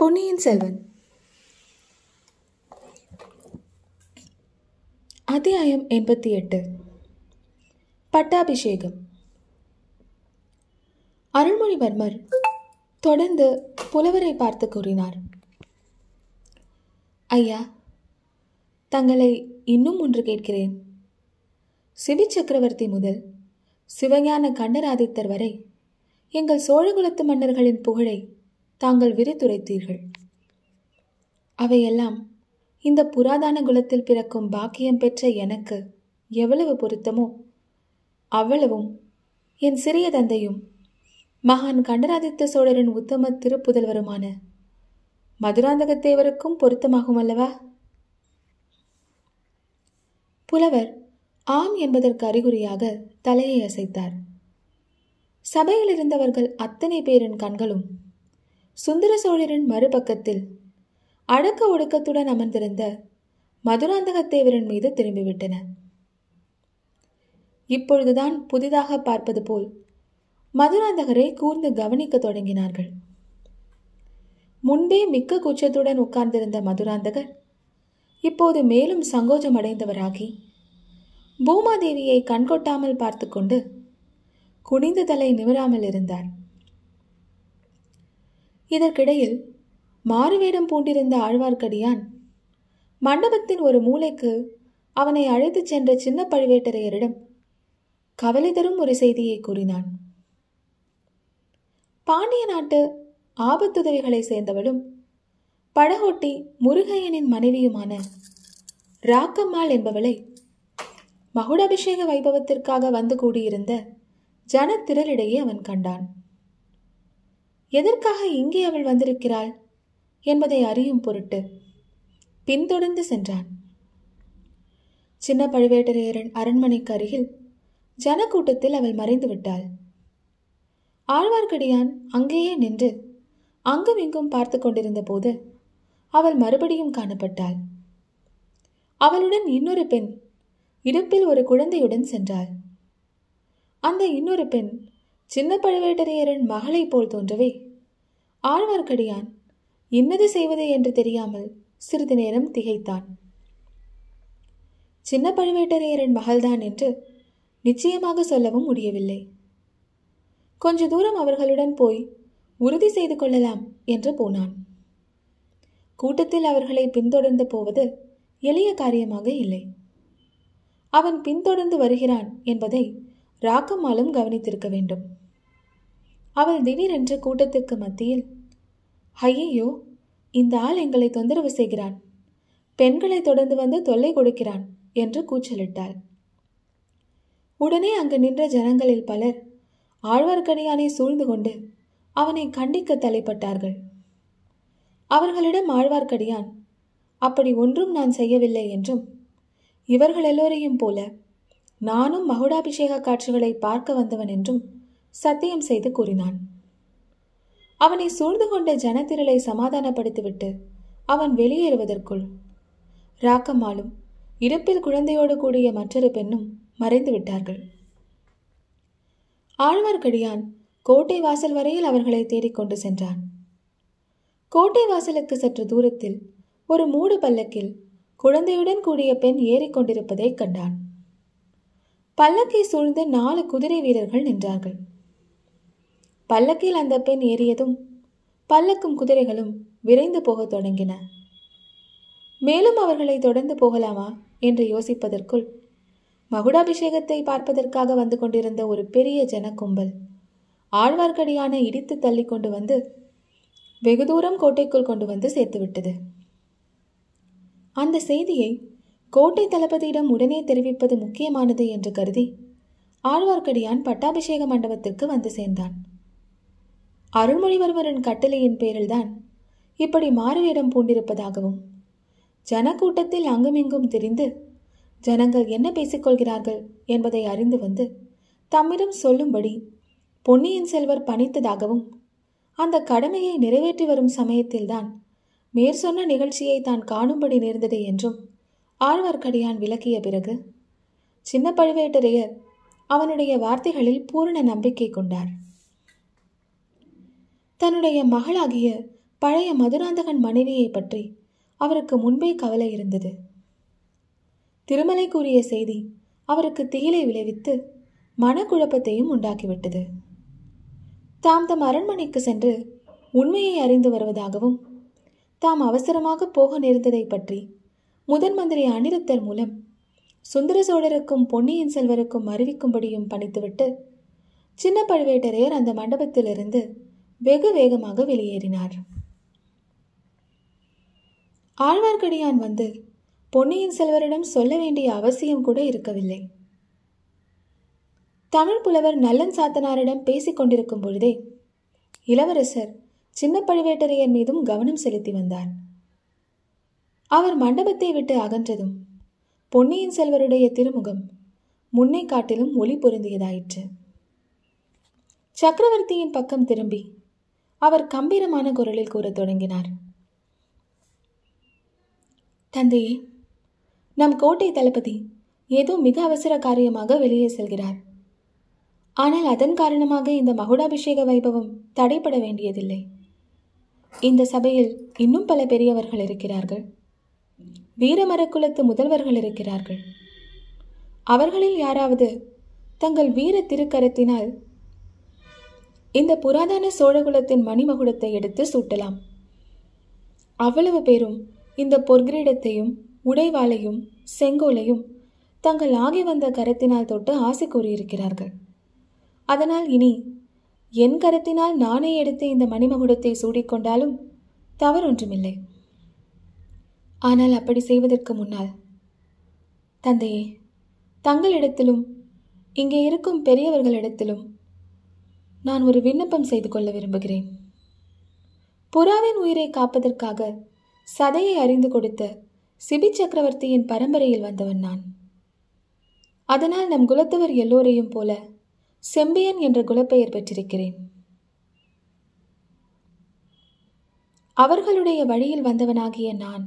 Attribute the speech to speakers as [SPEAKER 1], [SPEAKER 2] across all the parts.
[SPEAKER 1] பொன்னியின் செல்வன். அத்தியாயம் எண்பத்தி எட்டு. பட்டாபிஷேகம். அருள்மொழிவர்மர் தொடர்ந்து புலவரை பார்த்து கூறினார். ஐயா தங்களை இன்னும் ஒன்று கேட்கிறேன். சிவி சக்கரவர்த்தி முதல் சிவஞான கண்டராதித்தர் வரை எங்கள் சோழகுலத்து மன்னர்களின் புகழை தாங்கள் விரித்துரைத்தீர்கள். அவையெல்லாம் இந்த புராதான குலத்தில் பிறக்கும் பாக்கியம் பெற்ற எனக்கு எவ்வளவு பொருத்தமோ அவ்வளவும் என் சிறிய தந்தையும் மகான் கண்டராதித்த சோழரின் உத்தம திருப்புதல்வருமான மதுராந்தகத்தேவருக்கும் பொருத்தமாகும் அல்லவா? புலவர் ஆம் என்பதற்கு அறிகுறியாக தலையை அசைத்தார். சபையில் இருந்தவர்கள் அத்தனை பேரின் கண்களும் சுந்தர சோழரின் மறுபக்கத்தில் அடக்க ஒடுக்கத்துடன் அமர்ந்திருந்த மதுராந்தகத்தேவரின் மீது திரும்பிவிட்டன. இப்பொழுதுதான் புதிதாக பார்ப்பது போல் மதுராந்தகரை கூர்ந்து கவனிக்க தொடங்கினார்கள். முன்பே மிக்க கூச்சத்துடன் உட்கார்ந்திருந்த மதுராந்தகர் இப்போது மேலும் சங்கோஜம் அடைந்தவராகி பூமாதேவியை கண்கொட்டாமல் பார்த்து கொண்டு குனிந்த தலை நிமிராமல் இருந்தார். இதற்கிடையில் மாறுவேடம் பூண்டிருந்த ஆழ்வார்க்கடியான் மண்டபத்தின் ஒரு மூலைக்கு அவனை அழைத்துச் சென்ற சின்ன பழுவேட்டரையரிடம் கவலை தரும் ஒரு செய்தியை கூறினான். பாண்டிய நாட்டு ஆபத்துதவிகளை சேர்ந்தவளும் படகோட்டி முருகையனின் மனைவியுமான ராக்கம்மாள் என்பவளை மகுடாபிஷேக வைபவத்திற்காக வந்து கூடியிருந்த ஜனத்திரளிடையே அவன் கண்டான். எதற்காக இங்கே அவள் வந்திருக்கிறாள்? என்பதை அறியும் பொருட்டு பின்தொடர்ந்து சென்றான். சின்ன பழுவேட்டரையரின் அரண்மனைக்கு அருகில் ஜனக்கூட்டத்தில் அவள் மறைந்து விட்டாள். ஆழ்வார்க்கடியான் அங்கேயே நின்று அங்கும் இங்கும் பார்த்து கொண்டிருந்த போது அவள் மறுபடியும் காணப்பட்டாள். அவளுடன் இன்னொரு பெண் இடுப்பில் ஒரு குழந்தையுடன் சென்றாள். அந்த இன்னொரு பெண் சின்ன பழுவேட்டரையரின் மகளைப் போல் தோன்றவே. ஆழ்வார்க்கடியான் இன்னது செய்வது என்று தெரியாமல் சிறிது நேரம் திகைத்தான். சின்ன பழுவேட்டரையரின் மகள்தான் என்று நிச்சயமாக சொல்லவும் முடியவில்லை. கொஞ்ச தூரம் அவர்களுடன் போய் உறுதி செய்து கொள்ளலாம் என்று போனான். கூட்டத்தில் அவர்களை பின்தொடர்ந்து போவது எளிய காரியமாக இல்லை. அவன் பின்தொடர்ந்து வருகிறான் என்பதை ராக்கம்மாலும் கவனித்திருக்க வேண்டும். அவள் திடீரென்று கூட்டத்திற்கு மத்தியில் ஐயையோ இந்த ஆள் எங்களை தொந்தரவு செய்கிறான். பெண்களை தொடர்ந்து வந்து தொல்லை கொடுக்கிறான் என்று கூச்சலிட்டாள். உடனே அங்கு நின்ற ஜனங்களில் பலர் ஆழ்வார்க்கடியானை சூழ்ந்து கொண்டு அவனை கண்டிக்க தலைப்பட்டார்கள். அவர்களிடம் ஆழ்வார்க்கடியான் அப்படி ஒன்றும் நான் செய்யவில்லை என்றும் இவர்கள் எல்லோரையும் போல நானும் மகுடாபிஷேக காட்சிகளை பார்க்க வந்தவன் என்றும் சத்தியம் செய்து கூறினான். அவனை சூழ்ந்து கொண்ட ஜனத்திரளை சமாதானப்படுத்திவிட்டு அவன் வெளியேறுவதற்குள் ராக்கம்மாளும் இடுப்பில் குழந்தையோடு கூடிய மற்றொரு பெண்ணும் மறைந்து விட்டார்கள். ஆழ்வார்க்கடியான் கோட்டை வாசல் வரையில் அவர்களை தேடிக்கொண்டு சென்றான். கோட்டை வாசலுக்கு சற்று தூரத்தில் ஒரு மூடு பல்லக்கில் குழந்தையுடன் கூடிய பெண் ஏறிக்கொண்டிருப்பதைக் கண்டான். பல்லக்கை சூழ்ந்து நாலு குதிரை வீரர்கள் நின்றார்கள். பல்லக்கில் அந்த பெண் ஏறியதும் பல்லக்கும் குதிரைகளும் விரைந்து போகத் தொடங்கின. மேலும் அவர்களை தொடர்ந்து போகலாமா என்று யோசிப்பதற்குள் மகுடாபிஷேகத்தை பார்ப்பதற்காக வந்து கொண்டிருந்த ஒரு பெரிய ஜனக்கும்பல் ஆழ்வார்க்கடியான இடித்து தள்ளி கொண்டு வந்து வெகு தூரம் கோட்டைக்குள் கொண்டு வந்து சேர்த்துவிட்டது அந்த செய்தியை கோட்டை தளபதியிடம் உடனே தெரிவிப்பது முக்கியமானது என்று கருதி ஆழ்வார்க்கடியான் பட்டாபிஷேக மண்டபத்திற்கு வந்து சேர்ந்தான். அருள்மொழிவர்மரின் கட்டளையின் பேரில்தான் இப்படி மாறுவேடம் பூண்டிருப்பதாகவும் ஜனக்கூட்டத்தில் அங்குமிங்கும் தெரிந்து ஜனங்கள் என்ன பேசிக்கொள்கிறார்கள் என்பதை அறிந்து வந்து தம்மிடம் சொல்லும்படி பொன்னியின் செல்வர் பணித்ததாகவும் அந்த கடமையை நிறைவேற்றி வரும் சமயத்தில்தான் மேற்சொன்ன நிகழ்ச்சியை தான் காணும்படி நேர்ந்தது என்றும் ஆழ்வார்க்கடியான் விளக்கிய பிறகு சின்ன பழுவேட்டரையர் அவனுடைய வார்த்தைகளில் பூரண நம்பிக்கை கொண்டார். தன்னுடைய மகளாகிய பழைய மதுராந்தகன் மனைவியை பற்றி அவருக்கு முன்பே கவலை இருந்தது. திருமலை கூறிய செய்தி அவருக்கு திகிலை விளைவித்து மனக்குழப்பத்தையும் உண்டாக்கிவிட்டது. தாம் தம் அரண்மனைக்கு சென்று உண்மையை அறிந்து வருவதாகவும் தாம் அவசரமாக போக நேர்ந்ததை பற்றி முதன் மந்திரி அனிருத்தர் மூலம் சுந்தர சோழருக்கும் பொன்னியின் செல்வருக்கும் அறிவிக்கும்படியும் பணித்துவிட்டு சின்ன பழுவேட்டரையர் அந்த மண்டபத்திலிருந்து வெகு வேகமாக வெளியேறினார். ஆழ்வார்க்கடியான் வந்து பொன்னியின் செல்வரிடம் சொல்ல வேண்டிய அவசியம் கூட இருக்கவில்லை. தமிழ் புலவர் நல்லன் சாத்தனாரிடம் பேசிக் கொண்டிருக்கும் பொழுதே இளவரசர் சின்ன பழுவேட்டரையர் மீதும் கவனம் செலுத்தி வந்தார். அவர் மண்டபத்தை விட்டு அகன்றதும் பொன்னியின் செல்வருடைய திருமுகம் முன்னை காட்டிலும் ஒளி பொருந்தியதாயிற்று. சக்கரவர்த்தியின் பக்கம் திரும்பி அவர் கம்பீரமான குரலில் கூறத் தொடங்கினார். தந்தையே நம் கோட்டை தளபதி ஏதோ மிக அவசர காரியமாக வெளியே செல்கிறார். ஆனால் அதன் காரணமாக இந்த மகுடாபிஷேக வைபவம் தடைபட வேண்டியதில்லை. இந்த சபையில் இன்னும் பல பெரியவர்கள் இருக்கிறார்கள். வீரமரக்குலத்து முதல்வர்கள் இருக்கிறார்கள். அவர்களில் யாராவது தங்கள் வீர திருக்கரத்தினால் இந்த புராதன சோழகுலத்தின் மணிமகுடத்தை எடுத்து சூட்டலாம். அவ்வளவு பேரும் இந்த பொற்கிரீடத்தையும் உடைவாளையும் செங்கோலையும் தங்கள் ஆகி வந்த கரத்தினால் தொட்டு ஆசை கூறியிருக்கிறார்கள். அதனால் இனி என் கரத்தினால் நானே எடுத்து இந்த மணிமகுடத்தை சூடிக்கொண்டாலும் தவறொன்றுமில்லை. ஆனால் அப்படி செய்வதற்கு முன்னால் தந்தையே தங்களிடத்திலும் இங்கே இருக்கும் பெரியவர்களிடத்திலும் நான் ஒரு விண்ணப்பம் செய்து கொள்ள விரும்புகிறேன். புறாவின் உயிரை காப்பதற்காக சதையை அறிந்து கொடுத்த சிபி சக்கரவர்த்தியின் பரம்பரையில் வந்தவன் நான். அதனால் நம் குலத்தவர் எல்லோரையும் போல செம்பியன் என்ற குலப்பெயர் பெற்றிருக்கிறேன். அவர்களுடைய வழியில் வந்தவனாகிய நான்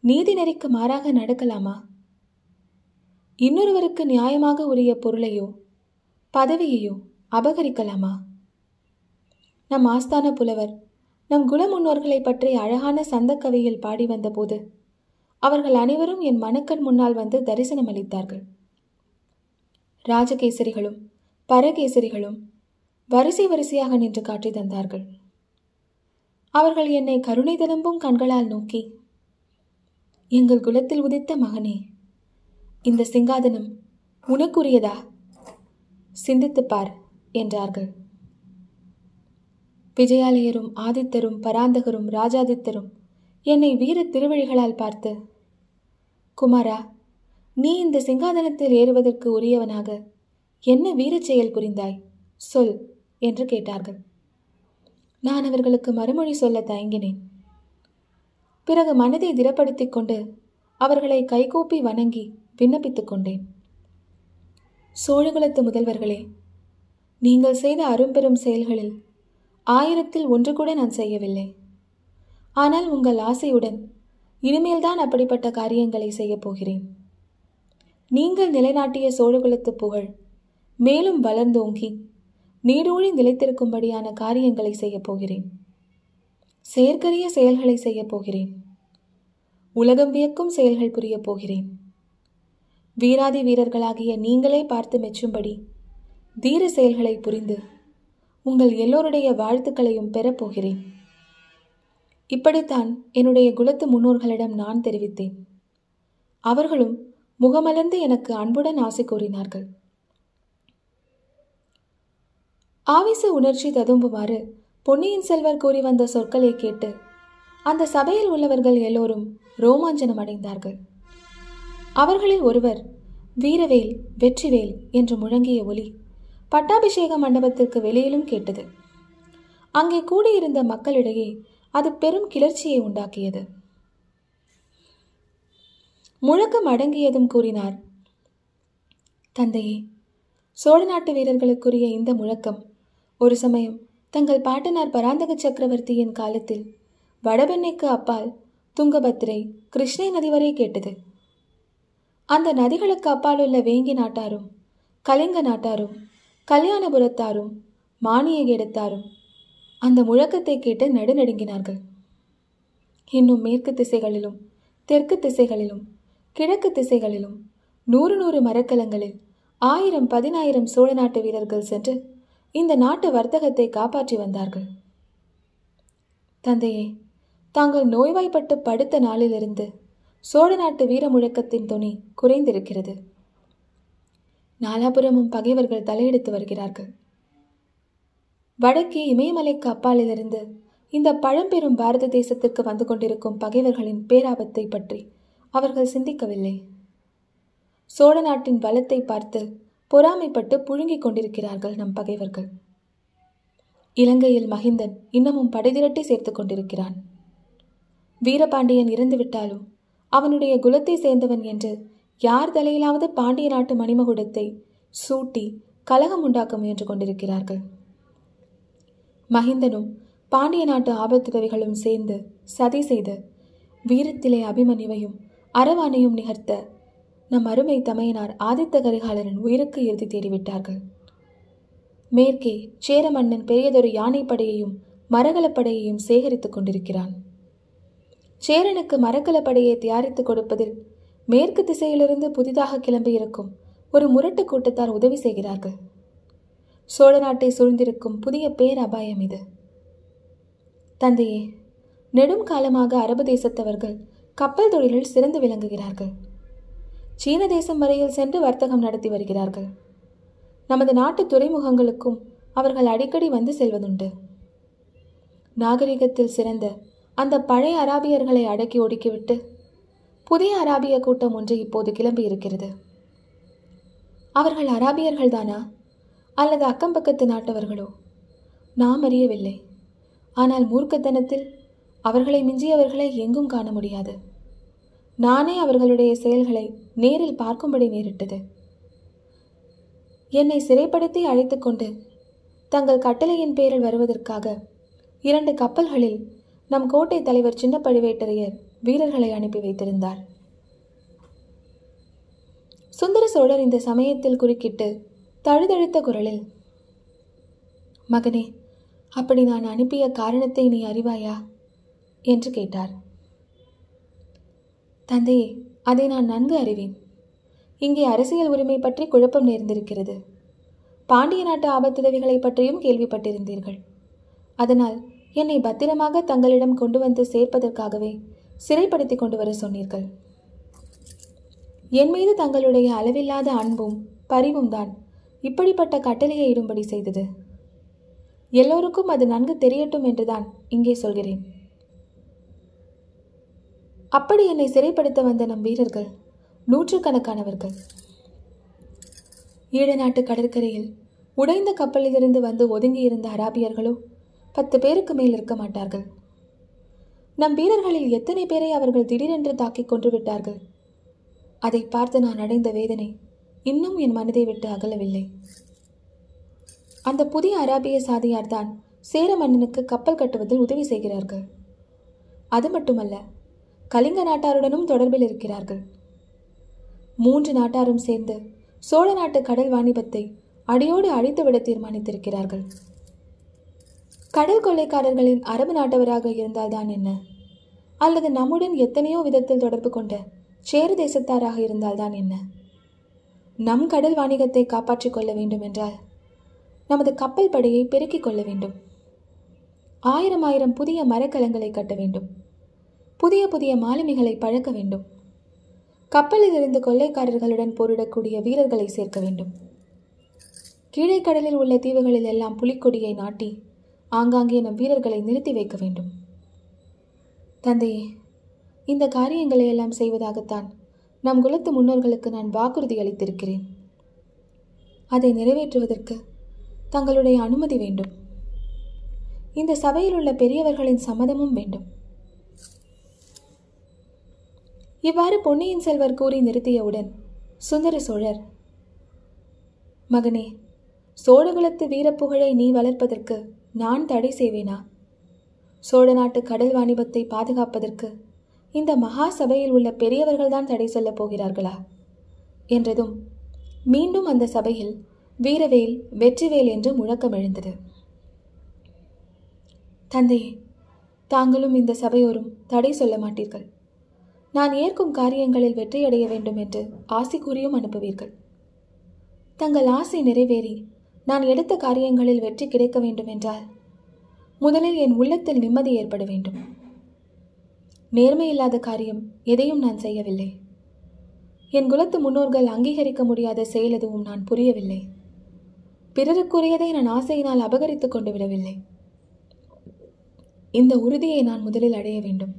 [SPEAKER 1] நீதி நெறிக்கு மாறாக நடக்கலாமா? இன்னொருவருக்கு நியாயமாக உரிய பொருளையோ பதவியையோ அபகரிக்கலாமா? நம் ஆஸ்தான புலவர் நம் குல முன்னோர்களை பற்றி அழகான சந்தக்கவியில் பாடி வந்தபோது அவர்கள் அனைவரும் என் மனக்கண் முன்னால் வந்து தரிசனம் அளித்தார்கள். ராஜகேசரிகளும் பரகேசரிகளும் வரிசை வரிசையாக நின்று காட்சி தந்தார்கள். அவர்கள் என்னை கருணை ததும்பும் கண்களால் நோக்கி எங்கள் குலத்தில் உதித்த மகனே இந்த சிங்காதனம் உனக்குரியதா? சிந்தித்துப் பார். என்றார்கள். விஜயாலயரும் ஆதித்தரும் பராந்தகரும் ராஜாதித்தரும் என்னை வீர திருவழிகளால் பார்த்து குமாரா நீ இந்த சிங்காதனத்தில் ஏறுவதற்கு உரியவனாக என்ன வீரச் செயல் புரிந்தாய்? சொல் என்று கேட்டார்கள். நான் அவர்களுக்கு மறுமொழி சொல்ல தயங்கினேன். பிறகு மனதை திடப்படுத்திக் கொண்டு அவர்களை கைகூப்பி வணங்கி விண்ணப்பித்துக் கொண்டேன். சோழகுலத்து முதல்வர்களே நீங்கள் செய்த அரும்பெரும் செயல்களில் ஆயிரத்தில் ஒன்று கூட நான் செய்யவில்லை. ஆனால் உங்கள் ஆசையுடன் இனிமேல்தான் அப்படிப்பட்ட காரியங்களை செய்யப் போகிறேன். நீங்கள் நிலைநாட்டிய சோழகுலத்து புகழ் மேலும் வளர்ந்தோங்கி நீடூழி நிலைத்திருக்கும்படியான காரியங்களை செய்யப் போகிறேன். செயற்கரிய செயல்களை செய்யப் போகிறேன். உலகம் வியக்கும் செயல்கள் புரியப் போகிறேன். வீராதி வீரர்களாகிய நீங்களே பார்த்து மெச்சும்படி தீர செயல்களை புரிந்து உங்கள் எல்லோருடைய வாழ்த்துக்களையும் பெறப்போகிறேன் இப்படித்தான் என்னுடைய குலத்து முன்னோர்களிடம் நான் தெரிவித்தேன். அவர்களும் முகமலர்ந்து எனக்கு அன்புடன் ஆசை கூறினார்கள். ஆவேச உணர்ச்சி ததும்புமாறு பொன்னியின் செல்வர் கூறி வந்த சொற்களை கேட்டு அந்த சபையில் உள்ளவர்கள் எல்லோரும் ரோமாஞ்சனம் அடைந்தார்கள். அவர்களில் ஒருவர் வீரவேல் வெற்றிவேல் என்று முழங்கிய ஒலி பட்டாபிஷேக மண்டபத்திற்கு வெளியிலும் கேட்டது. அங்கே கூடியிருந்த மக்களிடையே அது பெரும் கிளர்ச்சியை உண்டாக்கியது. முழக்கம் அடங்கியதும் கூறினார் தந்தையே சோழ நாட்டு வீரர்களுக்குரிய இந்த முழக்கம் ஒரு சமயம் தங்கள் பாட்டனார் பராந்தக சக்கரவர்த்தியின் காலத்தில் வடபெண்ணைக்கு அப்பால் துங்கபத்திரை கிருஷ்ணை நதி வரை கேட்டது. அந்த நதிகளுக்கு அப்பால் உள்ள வேங்கி நாட்டாரும் கலிங்க நாட்டாரும் கல்யாணபுரத்தாரும் மானியகேடத்தாரும் அந்த முழக்கத்தை கேட்டு நடுநடுங்கினார்கள். இன்னும் மேற்கு திசைகளிலும் தெற்கு திசைகளிலும் கிழக்கு திசைகளிலும் நூறு நூறு மரக்கலங்களில் ஆயிரம் பதினாயிரம் சோழ நாட்டு வீரர்கள் சென்று இந்த நாட்டு வர்த்தகத்தை காப்பாற்றி வந்தார்கள். தந்தையே தாங்கள் நோய்வாய்ப்பட்டு படுத்த நாளிலிருந்து சோழ நாட்டு வீர முழக்கத்தின் துணி குறைந்திருக்கிறது. நாலாபுரமும் பகைவர்கள் தலையெடுத்து வருகிறார்கள். வடக்கே இமயமலைக்கு அப்பாலிலிருந்து இந்த பழம்பெரும் பாரத தேசத்திற்கு வந்து கொண்டிருக்கும் பகைவர்களின் பேராபத்தை பற்றி அவர்கள் சிந்திக்கவில்லை. சோழ நாட்டின் பலத்தை பார்த்து பொறாமைப்பட்டு புழுங்கிக் கொண்டிருக்கிறார்கள் நம் பகைவர்கள். இலங்கையில் மகிந்தன் இன்னமும் படைதிரட்டி சேர்த்துக் கொண்டிருக்கிறான். வீரபாண்டியன் இறந்துவிட்டாலும் அவனுடைய குலத்தை சேர்ந்தவன் என்று யார் தலையிலாவது பாண்டிய நாட்டு மணிமகுடத்தை சூட்டி கலகம் உண்டாக்க முயன்று கொண்டிருக்கிறார்கள். மகிந்தனும் பாண்டிய நாட்டு ஆபத்துதவிகளும் சேர்ந்து சதி செய்து வீரத்திலே அபிமன்யுவையும் அரவானையும் நிகர்த்த நம் அருமை தமையனார் ஆதித்த கரிகாலரின் உயிருக்கு இறுதி தேடிவிட்டார்கள். மேற்கே சேர மன்னன் பெரியதொரு யானைப்படையையும் மரகலப்படையையும் சேகரித்துக் கொண்டிருக்கிறான். சேரனுக்கு மரக்கலப்படையை தயாரித்துக் கொடுப்பதில் மேற்கு திசையிலிருந்து புதிதாக கிளம்பியிருக்கும் ஒரு முரட்டு கூட்டத்தார் உதவி செய்கிறார்கள். சோழ நாட்டை சூழ்ந்திருக்கும் புதிய பேர் அபாயம் இது. தந்தையே நெடும் காலமாக அரபு தேசத்தவர்கள் கப்பல் தொழிலில் சிறந்து விளங்குகிறார்கள். சீன தேசம் வரையில் சென்று வர்த்தகம் நடத்தி வருகிறார்கள். நமது நாட்டு துறைமுகங்களுக்கும் அவர்கள் அடிக்கடி வந்து செல்வதுண்டு. நாகரிகத்தில் சிறந்த அந்த பழைய அராபியர்களை அடக்கி ஒடுக்கிவிட்டு புதிய அராபிய கூட்டம் ஒன்று இப்போது கிளம்பி இருக்கிறது. அவர்கள் அராபியர்கள் தானா? அல்லது அக்கம் பக்கத்து நாட்டவர்களோ? நாம் அறியவில்லை. ஆனால் மூர்க்கத்தனத்தில் அவர்களை மிஞ்சியவர்களை எங்கும் காண முடியாது. நானே அவர்களுடைய செயல்களை நேரில் பார்க்கும்படி நேரிட்டது. என்னை சிறைப்படுத்தி அழைத்துக்கொண்டு தங்கள் கட்டளையின் பேரில் வருவதற்காக இரண்டு கப்பல்களில் நம் கோட்டை தலைவர் சின்ன பழுவேட்டரையர் வீரர்களை அனுப்பி வைத்திருந்தார். சுந்தர சோழர் இந்த சமயத்தில் குறுக்கிட்டு தழுதழுத்த குரலில் மகனே அப்படி நான் அனுப்பிய காரணத்தை நீ அறிவாயா? என்று கேட்டார். தந்தையே அதை நான் நன்கு அறிவேன். இங்கே அரசியல் உரிமை பற்றி குழப்பம் நேர்ந்திருக்கிறது. பாண்டிய நாட்டு ஆபத்துதவிகளை பற்றியும் கேள்விப்பட்டிருந்தீர்கள். அதனால் என்னை பத்திரமாக தங்களிடம் கொண்டு வந்து சேர்ப்பதற்காகவே சிறைப்படுத்தி கொண்டு வர சொன்னீர்கள். என் மீது தங்களுடைய அளவில்லாத அன்பும் பரிவும் தான் இப்படிப்பட்ட கட்டளையை இடும்படி செய்தது. எல்லோருக்கும் அது நன்கு தெரியட்டும் என்றுதான் இங்கே சொல்கிறேன். அப்படி என்னை சிறைப்படுத்த வந்த நம் வீரர்கள் நூற்றுக்கணக்கானவர்கள். ஈழ நாட்டு கடற்கரையில் உடைந்த கப்பலிலிருந்து வந்து ஒதுங்கியிருந்த அராபியர்களோ பத்து பேருக்கு மேல் இருக்க மாட்டார்கள். நம் வீரர்களில் எத்தனை பேரை அவர்கள் திடீரென்று தாக்கிக் கொன்று விட்டார்கள்? அதை பார்த்து நான் அடைந்த வேதனை இன்னும் என் மனதை விட்டு அகலவில்லை. அந்த புதிய அராபிய சாதியார் தான் சேர மன்னனுக்கு கப்பல் கட்டுவதில் உதவி செய்கிறார்கள். அது மட்டுமல்ல கலிங்க நாட்டாருடனும் தொடர்பில் இருக்கிறார்கள். மூன்று நாட்டாரும் சேர்ந்து சோழ நாட்டு கடல் வாணிபத்தை அடியோடு அழித்துவிட தீர்மானித்திருக்கிறார்கள். கடல் கொள்ளைக்காரர்களின் அரபு நாட்டவராக இருந்தால்தான் என்ன? அல்லது நம்முடன் எத்தனையோ விதத்தில் தொடர்பு கொண்ட சேர தேசத்தாராக இருந்தால்தான் என்ன? நம் கடல் வாணிகத்தை காப்பாற்றிக் கொள்ள வேண்டும் என்றால் நமது கப்பல் படையை பெருக்கிக் கொள்ள வேண்டும். ஆயிரம் ஆயிரம் புதிய மரக்கலங்களை கட்ட வேண்டும். புதிய புதிய மாலுமிகளை பழக்க வேண்டும். கப்பலில் இருந்து கொள்ளைக்காரர்களுடன் போரிடக்கூடிய வீரர்களை சேர்க்க வேண்டும். கீழே கடலில் உள்ள தீவுகளில் எல்லாம் புலிக்கொடியை நாட்டி ஆங்காங்கே நம் வீரர்களை நிறுத்தி வைக்க வேண்டும். தந்தையே இந்த காரியங்களை எல்லாம் செய்வதாகத்தான் நம் குலத்து முன்னோர்களுக்கு நான் வாக்குறுதி அளித்திருக்கிறேன். அதை நிறைவேற்றுவதற்கு தங்களுடைய அனுமதி வேண்டும். இந்த சபையில் உள்ள பெரியவர்களின் சம்மதமும் வேண்டும். இவ்வாறு பொன்னியின் செல்வர் கூறி நிறுத்தியவுடன் சுந்தர சோழர் மகனே சோழகுலத்து வீரப்புகழை நீ வளர்ப்பதற்கு நான் தடை செய்வேனா? சோழ நாட்டு கடல் வாணிபத்தை பாதுகாப்பதற்கு இந்த மகா சபையில் உள்ள பெரியவர்கள்தான் தடை சொல்லப் போகிறார்களா? என்றதும் மீண்டும் அந்த சபையில் வீரவேல் வெற்றிவேல் என்று முழக்கம் எழுந்தது. தந்தையே தாங்களும் இந்த சபையோரும் தடை சொல்ல மாட்டீர்கள். நான் ஏற்கும் காரியங்களில் வெற்றியடைய வேண்டும் என்று ஆசை கூறியும் அனுப்புவீர்கள். தங்கள் ஆசை நிறைவேறி நான் எடுத்த காரியங்களில் வெற்றி கிடைக்க வேண்டும் என்றால் முதலில் என் உள்ளத்தில் நிம்மதி ஏற்பட வேண்டும். நேர்மையில்லாத காரியம் எதையும் நான் செய்யவில்லை. என் குலத்து முன்னோர்கள் அங்கீகரிக்க முடியாத செயல் எதுவும் நான் புரியவில்லை. பிறருக்குரியதை நான் ஆசையினால் அபகரித்துக் கொண்டு விடவில்லை. இந்த உறுதியை நான் முதலில் அடைய வேண்டும்.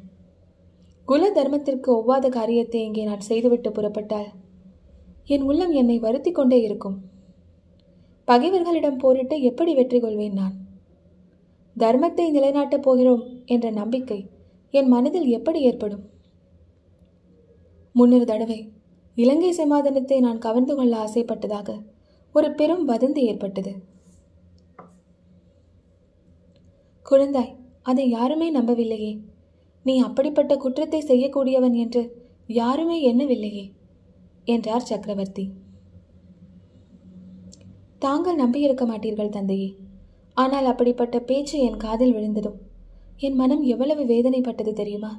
[SPEAKER 1] குல தர்மத்திற்கு ஒவ்வாத காரியத்தை இங்கே நான் செய்துவிட்டு புறப்பட்டால் என் உள்ளம் என்னை வருத்தி கொண்டே இருக்கும். பகைவர்களிடம் போரிட்டு எப்படி வெற்றி கொள்வேன் நான்? தர்மத்தை நிலைநாட்டப் போகிறோம் என்ற நம்பிக்கை என் மனதில் எப்படி ஏற்படும்? முன்னொரு தடவை இலங்கை சமாதானத்தை நான் கவர்ந்து கொள்ள ஆசைப்பட்டதாக ஒரு பெரும் வதந்தி ஏற்பட்டது. குழந்தாய் அதை யாருமே நம்பவில்லையே. நீ அப்படிப்பட்ட குற்றத்தை செய்யக்கூடியவன் என்று யாருமே எண்ணவில்லையே என்றார் சக்கரவர்த்தி. தாங்கள் நம்பியிருக்க மாட்டீர்கள் தந்தையே ஆனால் அப்படிப்பட்ட பேச்சு என் காதில் விழுந்ததும் என் மனம் எவ்வளவு வேதனைப்பட்டது தெரியுமா?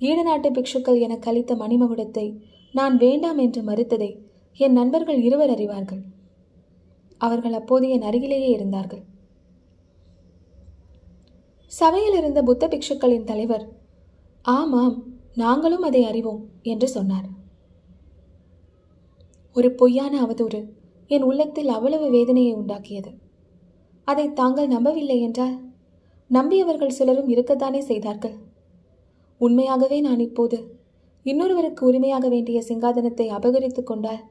[SPEAKER 1] ஈடு நாட்டு பிக்ஷுக்கள் எனக்கு அளித்த மணிமகுடத்தை நான் வேண்டாம் என்று மறுத்ததை என் நண்பர்கள் இருவர் அறிவார்கள். அவர்கள் அப்போது என் அருகிலேயே இருந்தார்கள். சபையில் இருந்த புத்த பிக்ஷுக்களின் தலைவர் ஆமாம் நாங்களும் அதை அறிவோம் என்று சொன்னார். ஒரு பொய்யான அவதூறு என் உள்ளத்தில் அவ்வளவு வேதனையை உண்டாக்கியது. அதை தாங்கள் நம்பவில்லை என்றால் நம்பியவர்கள் சிலரும் இருக்கத்தானே செய்தார்கள். உண்மையாகவே நான் இப்போது இன்னொருவருக்கு உரிமையாக வேண்டிய சிங்காதனத்தை அபகரித்துக் கொண்டால்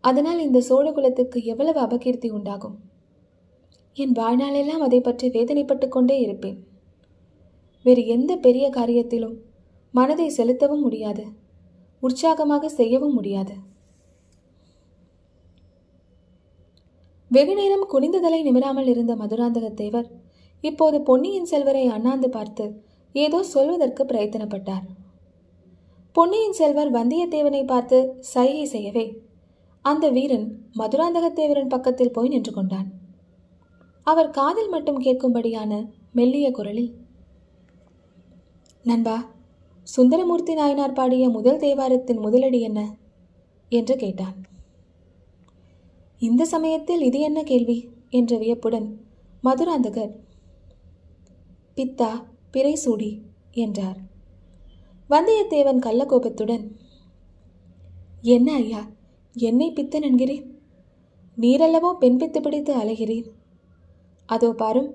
[SPEAKER 1] அதனால் இந்த சோழகுலத்துக்கு எவ்வளவு அபகீர்த்தி உண்டாகும்? என் வாழ்நாளெல்லாம் அதை பற்றி வேதனைப்பட்டு கொண்டே இருப்பேன். வேறு எந்த பெரிய காரியத்திலும் மனதை செலுத்தவும் முடியாது. உற்சாகமாக செய்யவும் முடியாது. வெகுநேரம் குனிந்ததலை குனிந்த தலை நிமிராமல் இருந்த மதுராந்தக தேவர் இப்போது பொன்னியின் செல்வரை அண்ணாந்து பார்த்து ஏதோ சொல்வதற்கு பிரயத்தனப்பட்டார். பொன்னியின் செல்வர் வந்தியத்தேவனை பார்த்து சைகை செய்யவே. அந்த வீரன் மதுராந்தகத்தேவரின் பக்கத்தில் போய் நின்று கொண்டான். அவர் காதில் மட்டும் கேட்கும்படியான மெல்லிய குரலில் நண்பா சுந்தரமூர்த்தி நாயனார் பாடிய முதல் தேவாரத்தின் முதலடி என்ன? என்று கேட்டான். இந்த சமயத்தில் இது என்ன கேள்வி? என்ற வியப்புடன் மதுராந்தகர் பித்தா பிறை சூடி என்றார். வந்தியத்தேவன் கள்ளக்கோபத்துடன் என்ன ஐயா என்னை பித்தன் என்கிறேன் நீரல்லவோ பெண் பித்து பிடித்து அலைகிறீர்? அதோ பாரும்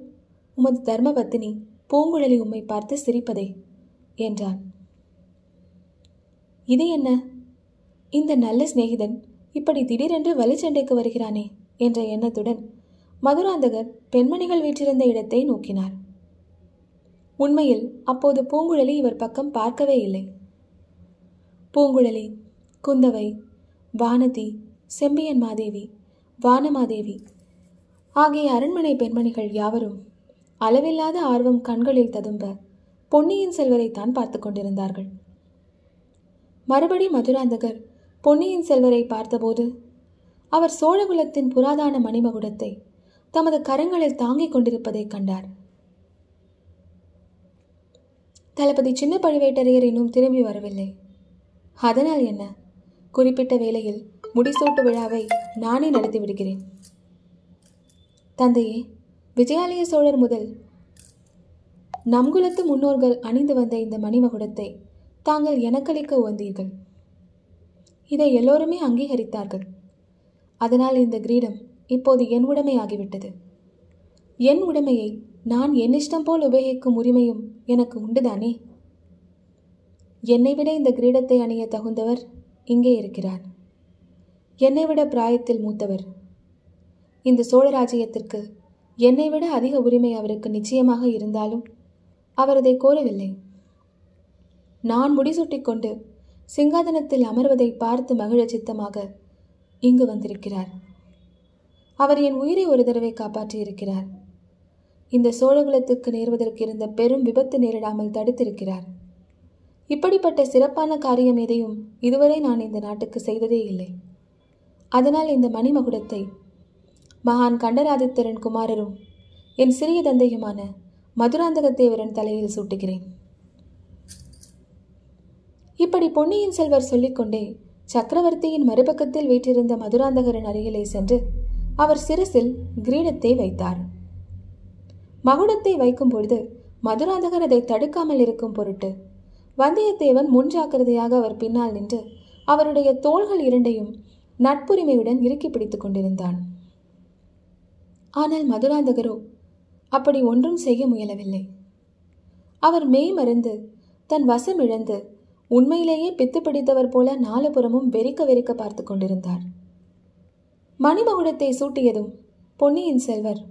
[SPEAKER 1] உமது தர்மபத்தினி பூங்குழலி உம்மை பார்த்து சிரிப்பதே என்றான். இது என்ன? இந்த நல்ல சிநேகிதன் இப்படி திடீரென்று வலுச்சண்டைக்கு வருகிறானே என்ற எண்ணத்துடன் மதுராந்தகர் பெண்மணிகள் வீற்றிருந்த இடத்தை நோக்கினார். உண்மையில் அப்போது பூங்குழலி இவர் பக்கம் பார்க்கவே இல்லை. பூங்குழலி குந்தவை வானதி செம்பியன் மாதேவி வானமாதேவி ஆகிய அரண்மனை பெண்மணிகள் யாவரும் அளவில்லாத ஆர்வம் கண்களில் ததும்ப பொன்னியின் செல்வரைத்தான் பார்த்து கொண்டிருந்தார்கள். மறுபடி மதுராந்தகர் பொன்னியின் செல்வரை பார்த்தபோது அவர் சோழகுலத்தின் புராதான மணிமகுடத்தை தமது கரங்களில் தாங்கிக் கொண்டிருப்பதைக் கண்டார். தளபதி சின்ன பழுவேட்டரையர் இன்னும் திரும்பி வரவில்லை. அதனால் என்ன? குறிப்பிட்ட வேளையில் முடிசூட்டு விழாவை நானே நடத்தி விடுகிறேன். தந்தையே விஜயாலய சோழர் முதல் நம்குலத்து முன்னோர்கள் அணிந்து வந்த இந்த மணிமகுடத்தை தாங்கள் எனக்களிக்க உந்தீர்கள் இதை எல்லோருமே அங்கீகரித்தார்கள். அதனால் இந்த கிரீடம் இப்போது என் உடைமை ஆகிவிட்டது. என் உடைமையை நான் என் இஷ்டம் போல் உபயோகிக்கும் உரிமையும் எனக்கு உண்டுதானே? என்னை விட இந்த கிரீடத்தை அணிய தகுந்தவர் இங்கே இருக்கிறார். என்னை விட பிராயத்தில் மூத்தவர். இந்த சோழராஜ்யத்திற்கு என்னை விட அதிக உரிமை அவருக்கு நிச்சயமாக இருந்தாலும் அவர் அதை கோரவில்லை. நான் முடிசூட்டிக் கொண்டு சிங்காதனத்தில் அமர்வதை பார்த்து மகிழ சித்தமாக இங்கு வந்திருக்கிறார். அவர் என் உயிரை ஒரு தடவை காப்பாற்றியிருக்கிறார். இந்த சோழகுலத்துக்கு நேர்வதற்கு இருந்த பெரும் விபத்து நேரிடாமல் தடுத்திருக்கிறார். இப்படிப்பட்ட சிறப்பான காரியம் எதையும் இதுவரை நான் இந்த நாட்டுக்கு செய்ததே இல்லை. அதனால் இந்த மணிமகுடத்தை மகான் கண்டராதித்தரன் குமாரரும் என் சிறிய தந்தையுமான மதுராந்தகத்தேவரன் தலையில் சூட்டுகிறேன். இப்படி பொன்னியின் செல்வர் சொல்லிக்கொண்டே சக்கரவர்த்தியின் மறுபக்கத்தில் வீற்றிருந்த மதுராந்தகரின் அருகிலே சென்று அவர் சிரசில் கிரீடத்தை வைத்தார். மகுடத்தை வைக்கும் பொழுது மதுராந்தகர் அதை தடுக்காமல் இருக்கும் பொருட்டு வந்தியத்தேவன் முன்ஜாக்கிரதையாக அவர் பின்னால் நின்று அவருடைய தோள்கள் இரண்டையும் நட்புரிமையுடன் இறுக்கி பிடித்துக் கொண்டிருந்தான். ஆனால் மதுராந்தகரோ அப்படி ஒன்றும் செய்ய முயலவில்லை. அவர் மெய் மறந்து தன் வசம் இழந்து உண்மையிலேயே பித்து பிடித்தவர் போல நாலுபுறமும் வெறிக்க வெறிக்க பார்த்து கொண்டிருந்தார். மணிமகுடத்தை சூட்டியதும் பொன்னியின் செல்வர்.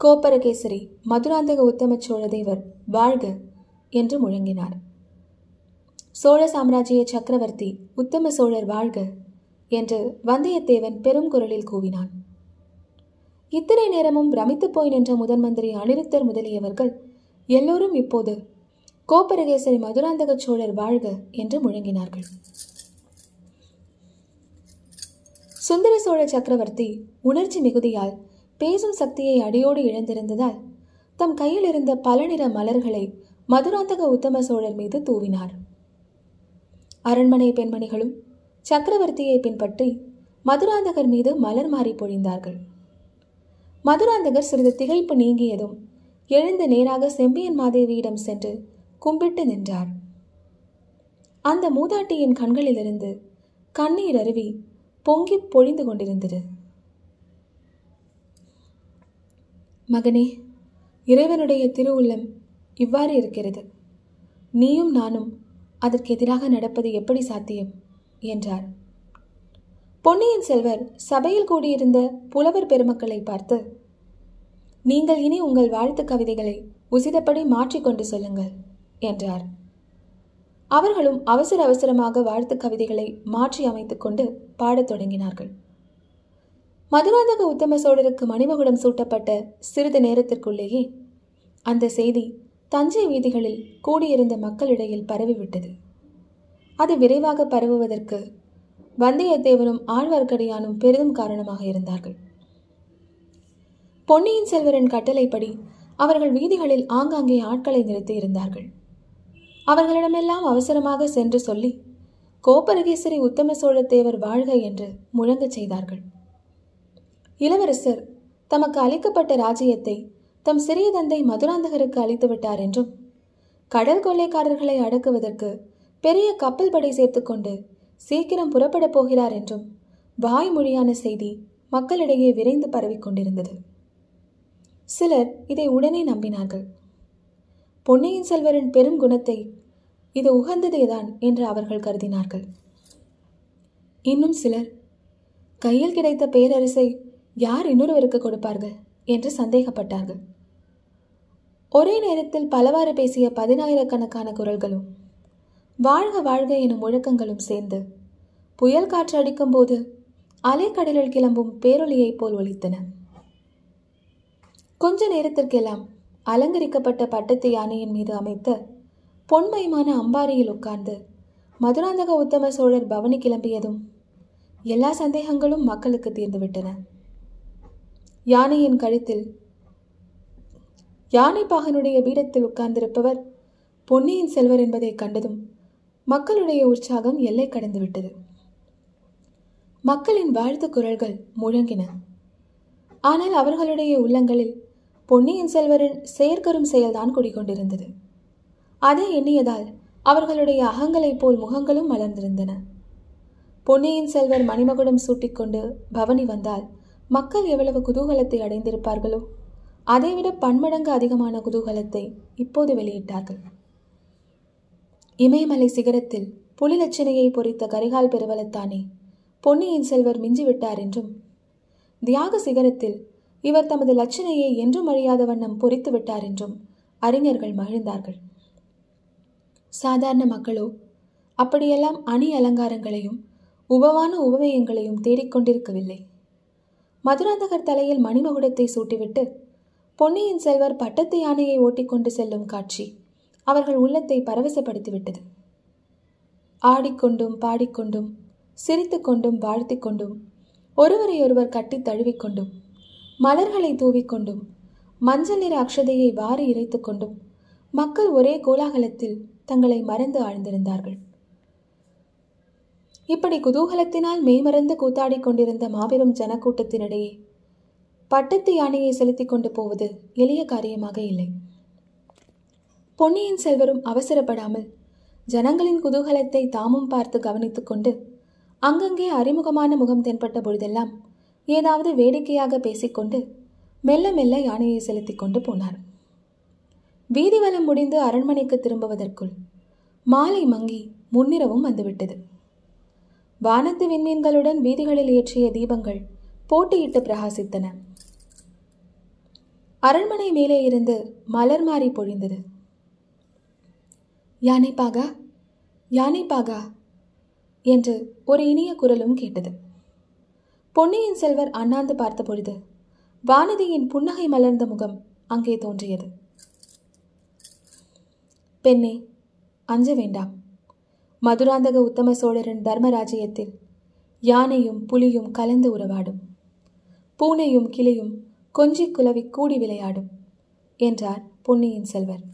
[SPEAKER 1] கோப்பரகேசரி மதுராந்தக உத்தம சோழதேவர் வாழ்க! என்று முழங்கினார். சோழ சாம்ராஜ்ய சக்கரவர்த்தி உத்தம சோழர் வாழ்க! என்று வந்தியத்தேவன் பெரும் குரலில் கூவினான். இத்தனை நேரமும் பிரமித்து போய் நின்ற முதன் மந்திரி அனிருத்தர் முதலியவர்கள் எல்லோரும் இப்போது கோப்பரகேசரி மதுராந்தக சோழர் வாழ்க என்று முழங்கினார்கள். சுந்தர சோழ சக்கரவர்த்தி உணர்ச்சி மிகுதியால் பேசும் சக்தியை அடியோடு இழந்திருந்ததால் தம் கையில் இருந்த பல நிற மலர்களை மதுராந்தக உத்தம சோழர் மீது தூவினார். அரண்மனை பெண்மணிகளும் சக்கரவர்த்தியை பின்பற்றி மதுராந்தகர் மீது மலர் மாறி பொழிந்தார்கள். மதுராந்தகர் சிறிது திகைப்பு நீங்கியதும் எழுந்து நேராக செம்பியன் மாதேவியிடம் சென்று கும்பிட்டு நின்றார். அந்த மூதாட்டியின் கண்களிலிருந்து கண்ணீர் அருவி பொங்கி பொழிந்து கொண்டிருந்தது. மகனே இறைவனுடைய திருவுள்ளம் இவ்வாறு இருக்கிறது. நீயும் நானும் அதற்கு எதிராக நடப்பது எப்படி சாத்தியம்? என்றார். பொன்னியின் செல்வர் சபையில் கூடியிருந்த புலவர் பெருமக்களை பார்த்து நீங்கள் இனி உங்கள் வாழ்த்து கவிதைகளை உசிதப்படி மாற்றிக்கொண்டு சொல்லுங்கள். என்றார். அவர்களும் அவசர அவசரமாக வாழ்த்து கவிதைகளை மாற்றி அமைத்துக் கொண்டு பாடத் தொடங்கினார்கள். மதுராந்தக உத்தம சோழருக்கு மணிமகுடம் சூட்டப்பட்ட சிறிது நேரத்திற்குள்ளேயே அந்த செய்தி தஞ்சை வீதிகளில் கூடியிருந்த மக்களிடையில் பரவிவிட்டது. அது விரைவாக பரவுவதற்கு வந்தியத்தேவனும் ஆழ்வார்க்கடியானும் பெரிதும் காரணமாக இருந்தார்கள். பொன்னியின் செல்வரின் கட்டளைப்படி அவர்கள் வீதிகளில் ஆங்காங்கே ஆட்களை நிறுத்தி இருந்தார்கள். அவர்களிடமெல்லாம் அவசரமாக சென்று சொல்லி கோப்பரகேசரி உத்தம சோழத்தேவர் வாழ்க என்று முழங்கச் செய்தார்கள். இளவரசர் தமக்கு அளிக்கப்பட்ட ராஜ்யத்தை தம் சிறிய தந்தை மதுராந்தகருக்கு அளித்து விட்டார் என்றும் கடல் கொள்ளைக்காரர்களை அடக்குவதற்கு பெரிய கப்பல் படை சேர்த்துக்கொண்டு சீக்கிரம் புறப்படப் போகிறார் என்றும் வாய்மொழியான செய்தி மக்களிடையே விரைந்து பரவிக் கொண்டிருந்தது. சிலர் இதை உடனே நம்பினார்கள். பொன்னியின் செல்வரின் பெரும் குணத்தை இது உகந்ததேதான் என்று அவர்கள் கருதினார்கள். இன்னும் சிலர் கையில் கிடைத்த பேரரசை யார் இன்னொருவருக்கு கொடுப்பார்கள்? என்று சந்தேகப்பட்டார்கள். ஒரே நேரத்தில் பலவாறு பேசிய பதினாயிரக்கணக்கான குரல்களும் வாழ்க வாழ்க எனும் முழக்கங்களும் சேர்ந்து புயல் காற்று அடிக்கும்போது அலைக்கடலில் கிளம்பும் பேரொலியைப் போல் ஒலித்தன. கொஞ்ச நேரத்திற்கெல்லாம் அலங்கரிக்கப்பட்ட பட்டத்து யானையின் மீது அமைத்த பொன்மயமான அம்பாரியில் உட்கார்ந்து மதுராந்தக உத்தம சோழர் பவனி கிளம்பியதும் எல்லா சந்தேகங்களும் மக்களுக்கு தீர்ந்துவிட்டன. யானையின் கழுத்தில் யானைப்பாகனுடைய பீடத்தில் உட்கார்ந்திருப்பவர் பொன்னியின் செல்வர் என்பதை கண்டதும் மக்களுடைய உற்சாகம் எல்லை கடந்துவிட்டது. மக்களின் வாழ்த்து குரல்கள் முழங்கின. ஆனால் அவர்களுடைய உள்ளங்களில் பொன்னியின் செல்வரின் செயற்கரும் செயல்தான் குடிக்கொண்டிருந்தது அதை எண்ணியதால் அவர்களுடைய அகங்களைப் போல் முகங்களும் மலர்ந்திருந்தன. பொன்னியின் செல்வர் மணிமகுடம் சூட்டிக்கொண்டு பவனி வந்தால் மக்கள் எவ்வளவு குதூகலத்தை அடைந்திருப்பார்களோ அதைவிட பன்மடங்கு அதிகமான குதூகலத்தை இப்போது வெளியிட்டார்கள். இமயமலை சிகரத்தில் புலிலட்சணையை பொறித்த கரிகால் பெருவலத்தானே பொன்னியின் செல்வர் மிஞ்சிவிட்டார் என்றும் தியாக சிகரத்தில் இவர் தமது லட்சணையை என்றும் அழியாத வண்ணம் பொறித்து விட்டார் என்றும் அறிஞர்கள் மகிழ்ந்தார்கள். சாதாரண மக்களோ அப்படியெல்லாம் அணி அலங்காரங்களையும் உபவான உபமயங்களையும் தேடிக்கொண்டிருக்கவில்லை. மதுராந்தகர் தலையில் மணிமகுடத்தை சூட்டிவிட்டு பொன்னியின் செல்வர் பட்டத்து யானையை ஓட்டிக்கொண்டு செல்லும் காட்சி அவர்கள் உள்ளத்தை பரவசப்படுத்திவிட்டது. ஆடிக்கொண்டும் பாடிக்கொண்டும் சிரித்துக்கொண்டும் வாழ்த்திக் கொண்டும் ஒருவரையொருவர் கட்டி தழுவிக்கொண்டும் மலர்களை தூவிக்கொண்டும் மஞ்சள் நிற அக்ஷதையை வாரி இறைத்துக்கொண்டும் மக்கள் ஒரே கோலாகலத்தில் தங்களை மறந்து ஆழ்ந்திருந்தார்கள். இப்படி குதூகலத்தினால் மெய்மறந்து கூத்தாடிக் கொண்டிருந்த மாபெரும் ஜனக்கூட்டத்தினிடையே பட்டத்து யானையை செலுத்திக் கொண்டு போவது எளிய காரியமாக இல்லை. பொன்னியின் செல்வரும் அவசரப்படாமல் ஜனங்களின் குதூகலத்தை தாமும் பார்த்து கவனித்துக்கொண்டு அங்கங்கே அறிமுகமான முகம் தென்பட்ட பொழுதெல்லாம் ஏதாவது வேடிக்கையாக பேசிக்கொண்டு மெல்ல மெல்ல யானையை செலுத்திக் கொண்டு போனார். வீதிவலம் முடிந்து அரண்மனைக்கு திரும்புவதற்குள் மாலை மங்கி முன்னிரவும் வந்துவிட்டது. வானத்து விண்மீன்களுடன் வீதிகளில் ஏற்றிய தீபங்கள் போட்டியிட்டு பிரகாசித்தன. அரண்மனை மேலே இருந்து மலர் மாறி பொழிந்தது. யானைப்பாகா யானைப்பாகா என்று ஒரு இனிய குரலும் கேட்டது. பொன்னியின் செல்வர் அண்ணாந்து பார்த்த பொழுது வானதியின் புன்னகை மலர்ந்த முகம் அங்கே தோன்றியது. பெண்ணே அஞ்ச வேண்டாம். மதுராந்தக உத்தம சோழரின் தர்மராஜ்யத்தில் யானையும் புலியும் கலந்து உறவாடும். பூனையும் கிளியும் கொஞ்சி குலவி கூடி விளையாடும் என்றார் பொன்னியின் செல்வர்.